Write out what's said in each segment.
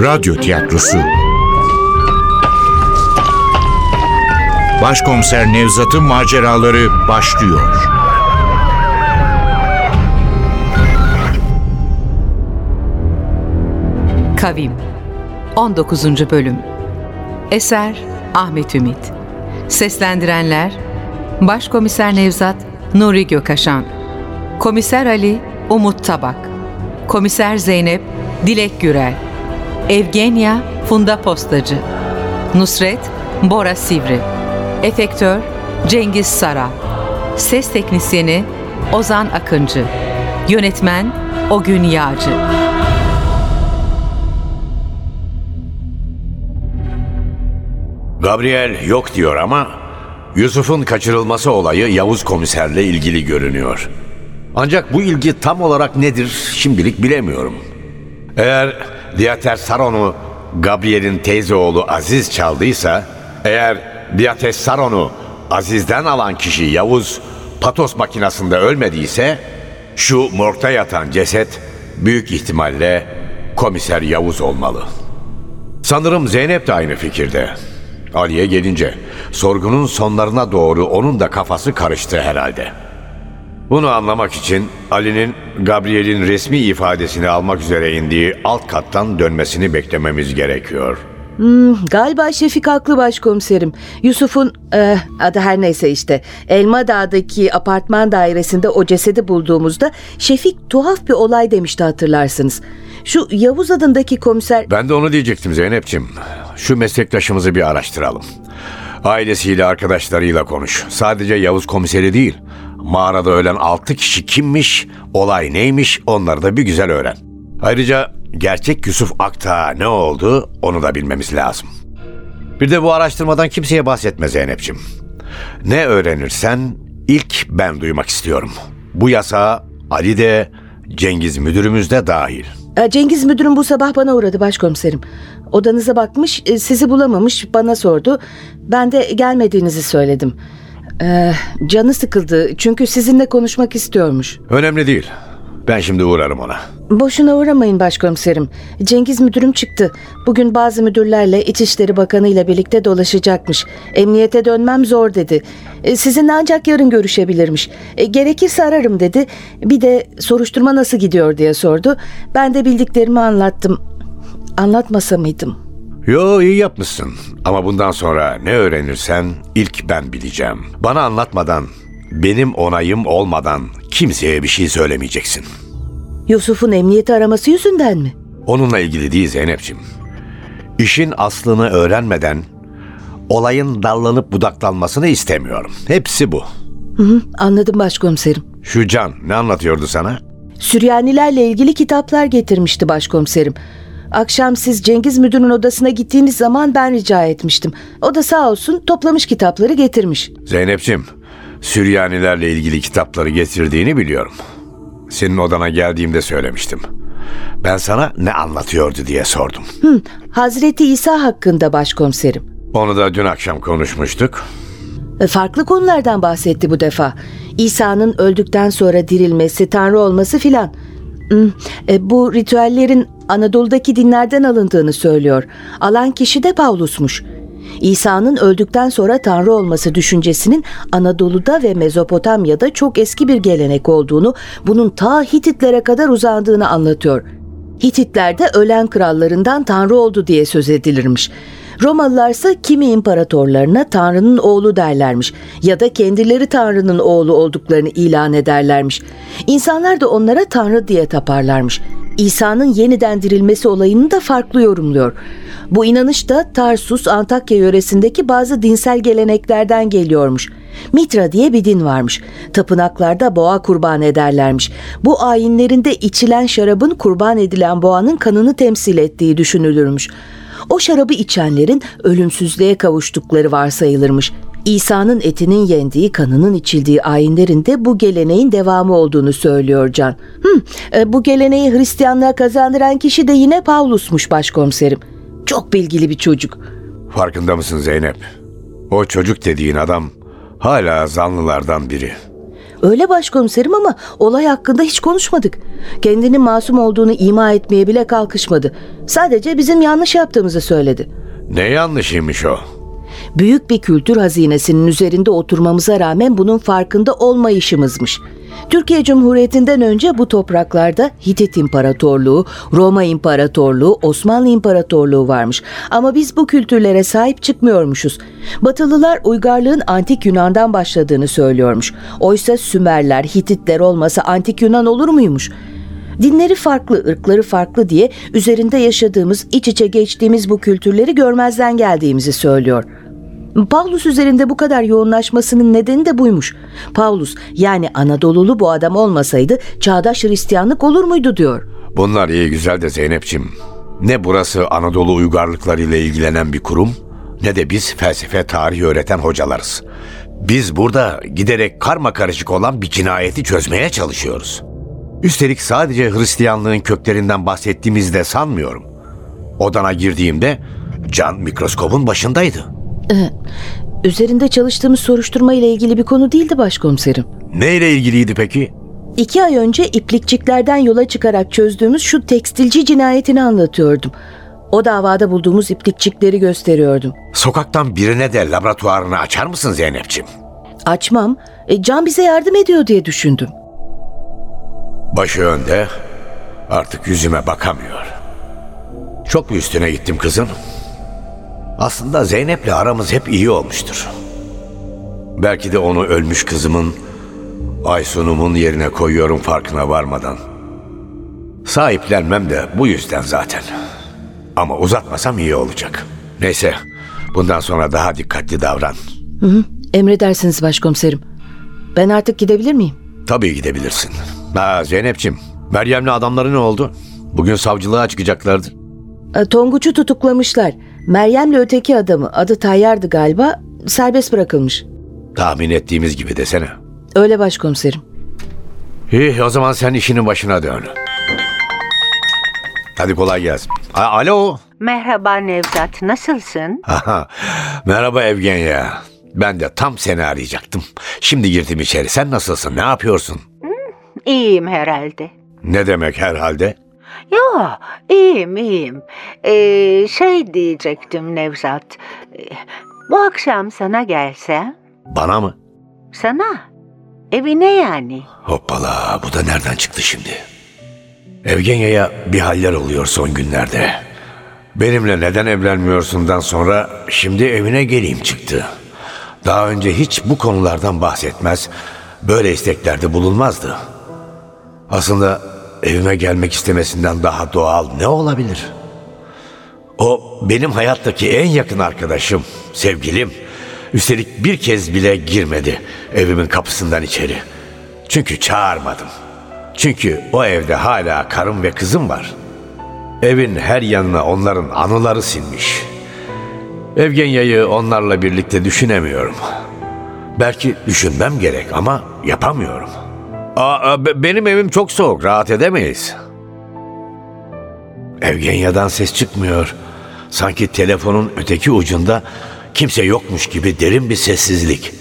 Radyo Tiyatrosu. Başkomiser Nevzat'ın maceraları başlıyor. Kavim 19. Bölüm. Eser Ahmet Ümit. Seslendirenler Başkomiser Nevzat Nuri Gökaşan Komiser Ali Umut Tabak. Komiser Zeynep Dilek Gürel Evgenya Funda Postacı Nusret Bora Sivri Efektör Cengiz Sara Ses Teknisyeni Ozan Akıncı Yönetmen Ogün Yağcı Gabriel yok diyor ama Yusuf'un kaçırılması olayı Yavuz komiserle ilgili görünüyor. Ancak bu ilgi tam olarak nedir şimdilik bilemiyorum. Eğer Diater Saron'u Gabriel'in teyze oğlu Aziz çaldıysa, eğer Diater Saron'u Aziz'den alan kişi Yavuz patos makinasında ölmediyse, şu morgda yatan ceset büyük ihtimalle komiser Yavuz olmalı. Sanırım Zeynep de aynı fikirde. Ali'ye gelince sorgunun sonlarına doğru onun da kafası karıştı herhalde. Bunu anlamak için Ali'nin Gabriel'in resmi ifadesini almak üzere indiği alt kattan dönmesini beklememiz gerekiyor. Galiba Şefik haklı başkomiserim. Yusuf'un eh, adı her neyse işte Elma Dağ'daki apartman dairesinde o cesedi bulduğumuzda Şefik tuhaf bir olay demişti hatırlarsınız. Şu Yavuz adındaki komiser Ben de onu diyecektim Zeynep'ciğim. Şu meslektaşımızı bir araştıralım. Ailesiyle arkadaşlarıyla konuş. Sadece Yavuz komiseri değil. Mağarada ölen altı kişi kimmiş, olay neymiş onları da bir güzel öğren. Ayrıca gerçek Yusuf Akta ne oldu onu da bilmemiz lazım. Bir de bu araştırmadan kimseye bahsetme Zeynep'ciğim. Ne öğrenirsen ilk ben duymak istiyorum. Bu yasağa Ali de Cengiz müdürümüz de dahil. Eh, Cengiz müdürüm bu sabah bana uğradı başkomiserim. Odanıza bakmış, eh, sizi bulamamış, bana sordu. Ben de gelmediğinizi söyledim. Eh, canı sıkıldı çünkü sizinle konuşmak istiyormuş. Önemli değil. Ben şimdi uğrarım ona. Boşuna uğramayın başkomiserim. Cengiz müdürüm çıktı. Bugün bazı müdürlerle İçişleri Bakanı ile birlikte dolaşacakmış. Emniyete dönmem zor dedi. E, Sizinle ancak yarın görüşebilirmiş. E, Gerekirse ararım dedi. Bir de soruşturma nasıl gidiyor diye sordu. Ben de bildiklerimi anlattım. Anlatmasa mıydım? Yo iyi yapmışsın. Ama bundan sonra ne öğrenirsen ilk ben bileceğim. Bana anlatmadan, benim onayım olmadan kimseye bir şey söylemeyeceksin. Yusuf'un emniyeti araması yüzünden mi? Onunla ilgili değil Zeynep'ciğim. İşin aslını öğrenmeden olayın dallanıp budaklanmasını istemiyorum. Hepsi bu. Hı hı, anladım başkomiserim. Şu Can ne anlatıyordu sana? Süryanilerle ilgili kitaplar getirmişti başkomiserim. Akşam siz Cengiz müdürün odasına gittiğiniz zaman ben rica etmiştim. O da sağ olsun toplamış kitapları getirmiş. Zeynep'ciğim, Süryanilerle ilgili kitapları getirdiğini biliyorum. Senin odana geldiğimde söylemiştim. Ben sana ne anlatıyordu diye sordum. Hazreti İsa hakkında başkomiserim. Onu da dün akşam konuşmuştuk. E, Farklı konulardan bahsetti bu defa. İsa'nın öldükten sonra dirilmesi, Tanrı olması filan. E, Bu ritüellerin Anadolu'daki dinlerden alındığını söylüyor. Alan kişi de Pavlus'muş. İsa'nın öldükten sonra Tanrı olması düşüncesinin Anadolu'da ve Mezopotamya'da çok eski bir gelenek olduğunu, bunun ta Hititlere kadar uzandığını anlatıyor. Hititler de ölen krallarından Tanrı oldu diye söz edilirmiş. Romalılarsa kimi imparatorlarına Tanrı'nın oğlu derlermiş ya da kendileri Tanrı'nın oğlu olduklarını ilan ederlermiş. İnsanlar da onlara Tanrı diye taparlarmış. İsa'nın yeniden dirilmesi olayını da farklı yorumluyor. Bu inanış da Tarsus, Antakya yöresindeki bazı dinsel geleneklerden geliyormuş. Mitra diye bir din varmış. Tapınaklarda boğa kurban ederlermiş. Bu ayinlerinde içilen şarabın kurban edilen boğanın kanını temsil ettiği düşünülürmüş. O şarabı içenlerin ölümsüzlüğe kavuştukları varsayılırmış. İsa'nın etinin yendiği, kanının içildiği ayinlerinde bu geleneğin devamı olduğunu söylüyor Can. Hı, e, bu geleneği Hristiyanlığa kazandıran kişi de yine Pavlus'muş başkomiserim. Çok bilgili bir çocuk. Farkında mısın Zeynep? O çocuk dediğin adam hala zanlılardan biri. Öyle başkomiserim ama olay hakkında hiç konuşmadık. Kendinin masum olduğunu ima etmeye bile kalkışmadı. Sadece bizim yanlış yaptığımızı söyledi. Ne yanlışıymış o? Büyük bir kültür hazinesinin üzerinde oturmamıza rağmen bunun farkında olmayışımızmış. Türkiye Cumhuriyeti'nden önce bu topraklarda Hitit İmparatorluğu, Roma İmparatorluğu, Osmanlı İmparatorluğu varmış. Ama biz bu kültürlere sahip çıkmıyormuşuz. Batılılar uygarlığın antik Yunan'dan başladığını söylüyormuş. Oysa Sümerler, Hititler olmasa antik Yunan olur muymuş? Dinleri farklı, ırkları farklı diye üzerinde yaşadığımız, iç içe geçtiğimiz bu kültürleri görmezden geldiğimizi söylüyor. Paulus üzerinde bu kadar yoğunlaşmasının nedeni de buymuş. Paulus yani Anadolulu bu adam olmasaydı çağdaş Hristiyanlık olur muydu diyor. Bunlar iyi güzel de Zeynep'ciğim. Ne burası Anadolu uygarlıklarıyla ilgilenen bir kurum ne de biz felsefe tarihi öğreten hocalarız. Biz burada giderek karma karışık olan bir cinayeti çözmeye çalışıyoruz. Üstelik sadece Hristiyanlığın köklerinden bahsettiğimizi de sanmıyorum. Odana girdiğimde Can mikroskobun başındaydı. Üzerinde çalıştığımız soruşturma ile ilgili bir konu değildi başkomiserim. Neyle ilgiliydi peki? İki ay önce iplikçiklerden yola çıkarak çözdüğümüz şu tekstilci cinayetini anlatıyordum. O davada bulduğumuz iplikçikleri gösteriyordum. Sokaktan birine de laboratuvarını açar mısın Zeynep'ciğim? Açmam, e, Can bize yardım ediyor diye düşündüm. Başı önde, artık yüzüme bakamıyor. Çok mu üstüne gittim kızım? Aslında Zeynep'le aramız hep iyi olmuştur. Belki de onu ölmüş kızımın, Aysun'umun yerine koyuyorum farkına varmadan. Sahiplenmem de bu yüzden zaten. Ama uzatmasam iyi olacak. Neyse, bundan sonra daha dikkatli davran. Hı hı, emredersiniz başkomiserim. Ben artık gidebilir miyim? Tabii gidebilirsin. Ha Zeynep'ciğim, Meryem'le adamları ne oldu? Bugün savcılığa çıkacaklardı. E, Tonguç'u tutuklamışlar. Meryem'le öteki adamı, adı Tayyar'dı galiba, serbest bırakılmış. Tahmin ettiğimiz gibi desene. Öyle başkomiserim. İyi o zaman sen işinin başına dön. Hadi kolay gelsin. A- Alo. Merhaba Nevzat, nasılsın? Aha, Merhaba Evgenya. Ben de tam seni arayacaktım. Şimdi girdim içeri. Sen nasılsın? Ne yapıyorsun? İyiyim herhalde. Ne demek herhalde? Yo, iyiyim, iyiyim. Ee, şey diyecektim Nevzat. Ee, bu akşam sana gelse, Bana mı? sana, evine yani. Hoppala bu da nereden çıktı şimdi? Evgenya'ya bir haller oluyor son günlerde. Benimle neden evlenmiyorsundan sonra şimdi evine geleyim çıktı. Daha önce hiç bu konulardan bahsetmez, böyle isteklerde bulunmazdı. Aslında evime gelmek istemesinden daha doğal ne olabilir? O benim hayattaki en yakın arkadaşım, sevgilim. Üstelik bir kez bile girmedi evimin kapısından içeri. Çünkü çağırmadım. Çünkü o evde hala karım ve kızım var. Evin her yanına onların anıları sinmiş. Evgenya'yı onlarla birlikte düşünemiyorum. Belki düşünmem gerek ama yapamıyorum. Aa, be- benim evim çok soğuk, rahat edemeyiz. Evgenya'dan ses çıkmıyor. Sanki telefonun öteki ucunda kimse yokmuş gibi derin bir sessizlik.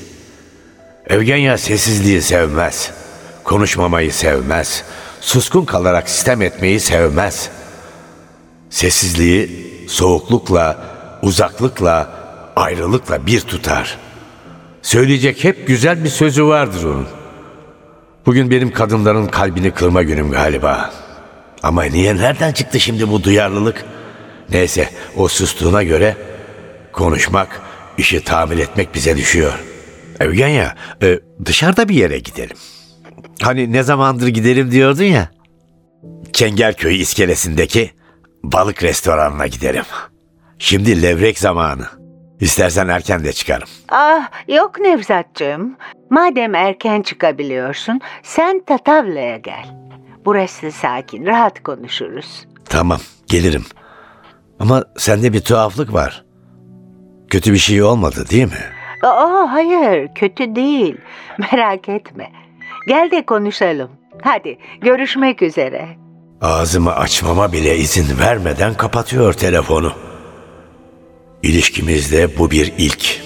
Evgenya sessizliği sevmez. Konuşmamayı sevmez. Suskun kalarak sistem etmeyi sevmez. Sessizliği soğuklukla, uzaklıkla, ayrılıkla bir tutar. Söyleyecek hep güzel bir sözü vardır onun. Bugün benim kadınların kalbini kırma günüm galiba. Ama niye nereden çıktı şimdi bu duyarlılık? Neyse o sustuğuna göre konuşmak, işi tamir etmek bize düşüyor. Evgenya e, dışarıda bir yere gidelim. Hani ne zamandır gidelim diyordun ya. Çengelköy iskelesindeki balık restoranına gidelim. Şimdi levrek zamanı. İstersen erken de çıkarım. Ah, yok Nevzatcığım. Madem erken çıkabiliyorsun, sen Tatavla'ya gel. Burası sakin, rahat konuşuruz. Tamam gelirim. Ama sende bir tuhaflık var. Kötü bir şey olmadı değil mi? Aa, hayır, kötü değil. Merak etme. Gel de konuşalım. Hadi, görüşmek üzere. Ağzımı açmama bile izin vermeden kapatıyor telefonu. İlişkimizde bu bir ilk.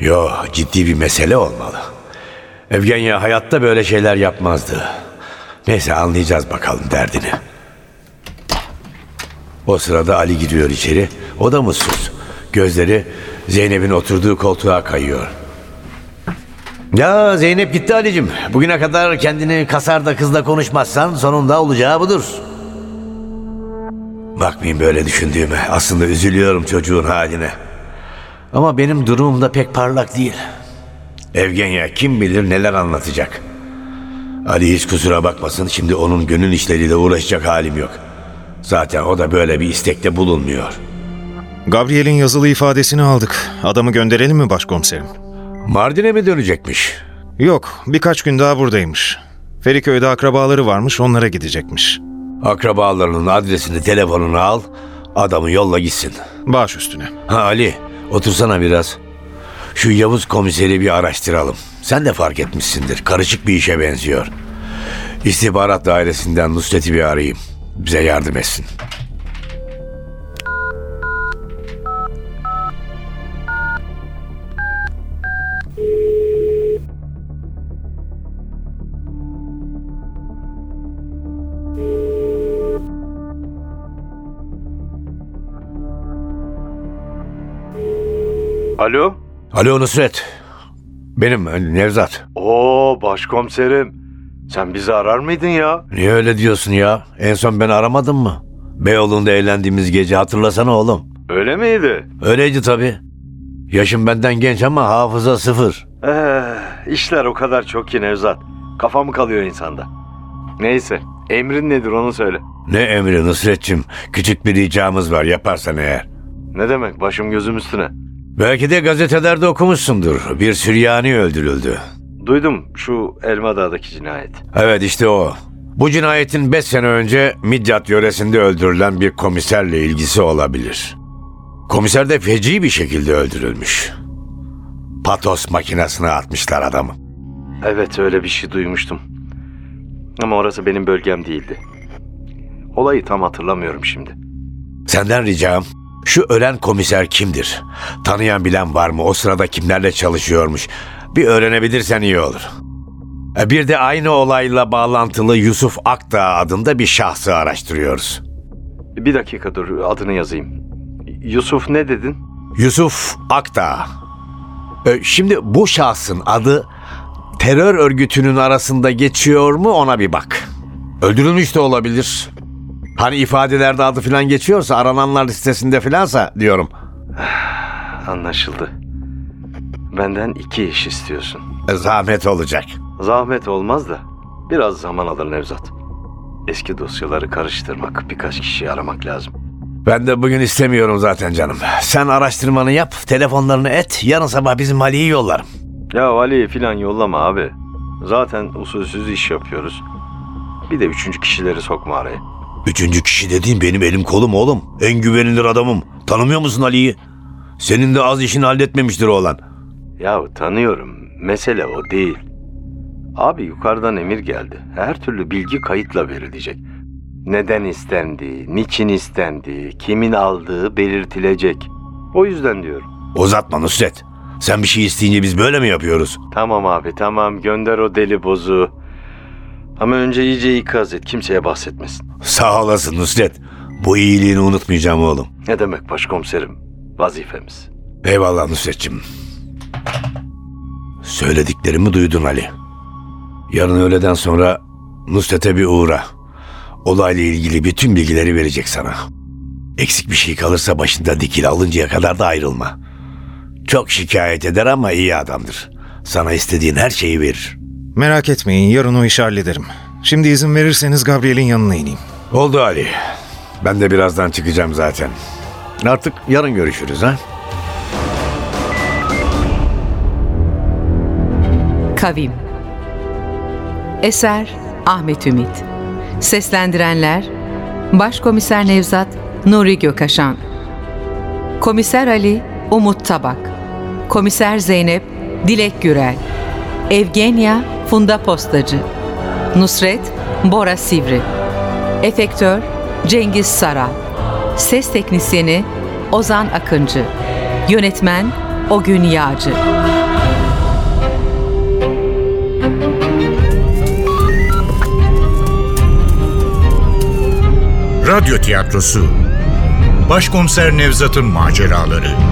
Yo ciddi bir mesele olmalı. Evgenya hayatta böyle şeyler yapmazdı. Neyse anlayacağız bakalım derdini. O sırada Ali giriyor içeri. O da mutsuz. Gözleri Zeynep'in oturduğu koltuğa kayıyor. Ya Zeynep gitti Ali'cim. Bugüne kadar kendini kasarda kızla konuşmazsan sonunda olacağı budur. Bakmayın böyle düşündüğüme. Aslında üzülüyorum çocuğun haline. Ama benim durumum da pek parlak değil. Evgenya kim bilir neler anlatacak. Ali hiç kusura bakmasın şimdi onun gönül işleriyle uğraşacak halim yok. Zaten o da böyle bir istekte bulunmuyor. Gabriel'in yazılı ifadesini aldık. Adamı gönderelim mi başkomiserim? Mardin'e mi dönecekmiş? Yok, birkaç gün daha buradaymış. Feriköy'de akrabaları varmış, onlara gidecekmiş. Akrabalarının adresini telefonunu al, adamı yolla gitsin. Baş üstüne. Ha Ali, otursana biraz. Şu Yavuz komiseri bir araştıralım. Sen de fark etmişsindir, karışık bir işe benziyor. İstihbarat dairesinden Nusret'i bir arayayım. Bize yardım etsin. Alo? Alo Nusret. Benim e, Nevzat. Oo başkomiserim. Sen bizi arar mıydın ya? Niye öyle diyorsun ya? En son beni aramadın mı? Beyoğlu'nda eğlendiğimiz gece hatırlasana oğlum. Öyle miydi? Öyleydi tabii. Yaşım benden genç ama hafıza sıfır. Eh, işler o kadar çok ki Nevzat. Kafa mı kalıyor insanda? Neyse, emrin nedir onu söyle. Ne emri Nusret'cim? Küçük bir ricamız var yaparsan eğer. Ne demek başım gözüm üstüne? Belki de gazetelerde okumuşsundur. Bir Süryani öldürüldü. Duydum şu Elmadağ'daki cinayet. Evet işte o. Bu cinayetin 5 sene önce Midyat yöresinde öldürülen bir komiserle ilgisi olabilir. Komiser de feci bir şekilde öldürülmüş. Patos makinesine atmışlar adamı. Evet öyle bir şey duymuştum. Ama orası benim bölgem değildi. Olayı tam hatırlamıyorum şimdi. Senden ricam şu ölen komiser kimdir? Tanıyan bilen var mı? O sırada kimlerle çalışıyormuş? Bir öğrenebilirsen iyi olur. E, Bir de aynı olayla bağlantılı Yusuf Akdağ adında bir şahsı araştırıyoruz. Bir dakika dur adını yazayım. Yusuf ne dedin? Yusuf Akdağ. E, Şimdi bu şahsın adı terör örgütünün arasında geçiyor mu ona bir bak. Öldürülmüş de olabilir. Hani ifadelerde adı falan geçiyorsa arananlar listesinde filansa diyorum. Anlaşıldı. Benden iki iş istiyorsun. E, Zahmet olacak. Zahmet olmaz da biraz zaman alır Nevzat. Eski dosyaları karıştırmak, birkaç kişiyi aramak lazım. Ben de bugün istemiyorum zaten canım. Sen araştırmanı yap, telefonlarını et, yarın sabah bizim Ali'yi yollarım. Ya Ali'yi filan yollama abi. Zaten usulsüz iş yapıyoruz. Bir de üçüncü kişileri sokma araya. Üçüncü kişi dediğin benim elim kolum oğlum. En güvenilir adamım. Tanımıyor musun Ali'yi? Senin de az işini halletmemiştir oğlan. Yahu tanıyorum. Mesele o değil. Abi yukarıdan emir geldi. Her türlü bilgi kayıtla verilecek. Neden istendi, niçin istendi, kimin aldığı belirtilecek. O yüzden diyorum. Uzatma Nusret. Sen bir şey isteyince biz böyle mi yapıyoruz? Tamam abi tamam gönder o deli bozu. Ama önce iyice ikaz et kimseye bahsetmesin. Sağ olasın Nusret. Bu iyiliğini unutmayacağım oğlum. Ne demek başkomiserim? Vazifemiz. Eyvallah Nusret'cim. Söylediklerimi duydun Ali. Yarın öğleden sonra Nusret'e bir uğra. Olayla ilgili bütün bilgileri verecek sana. Eksik bir şey kalırsa başında dikil alıncaya kadar da ayrılma. Çok şikayet eder ama iyi adamdır. Sana istediğin her şeyi verir. Merak etmeyin, yarın o işi hallederim. Şimdi izin verirseniz Gabriel'in yanına ineyim. Oldu Ali. Ben de birazdan çıkacağım zaten. Artık yarın görüşürüz ha. Kavim Eser Ahmet Ümit Seslendirenler Başkomiser Nevzat Nuri Gökaşan Komiser Ali Umut Tabak Komiser Zeynep Dilek Gürel Evgenya Funda Postacı. Nusret Bora Sivri. Efektör Cengiz Sara. Ses Teknisyeni Ozan Akıncı. Yönetmen Ogün Yağcı. Radyo Tiyatrosu. Başkomiser Nevzat'ın Maceraları.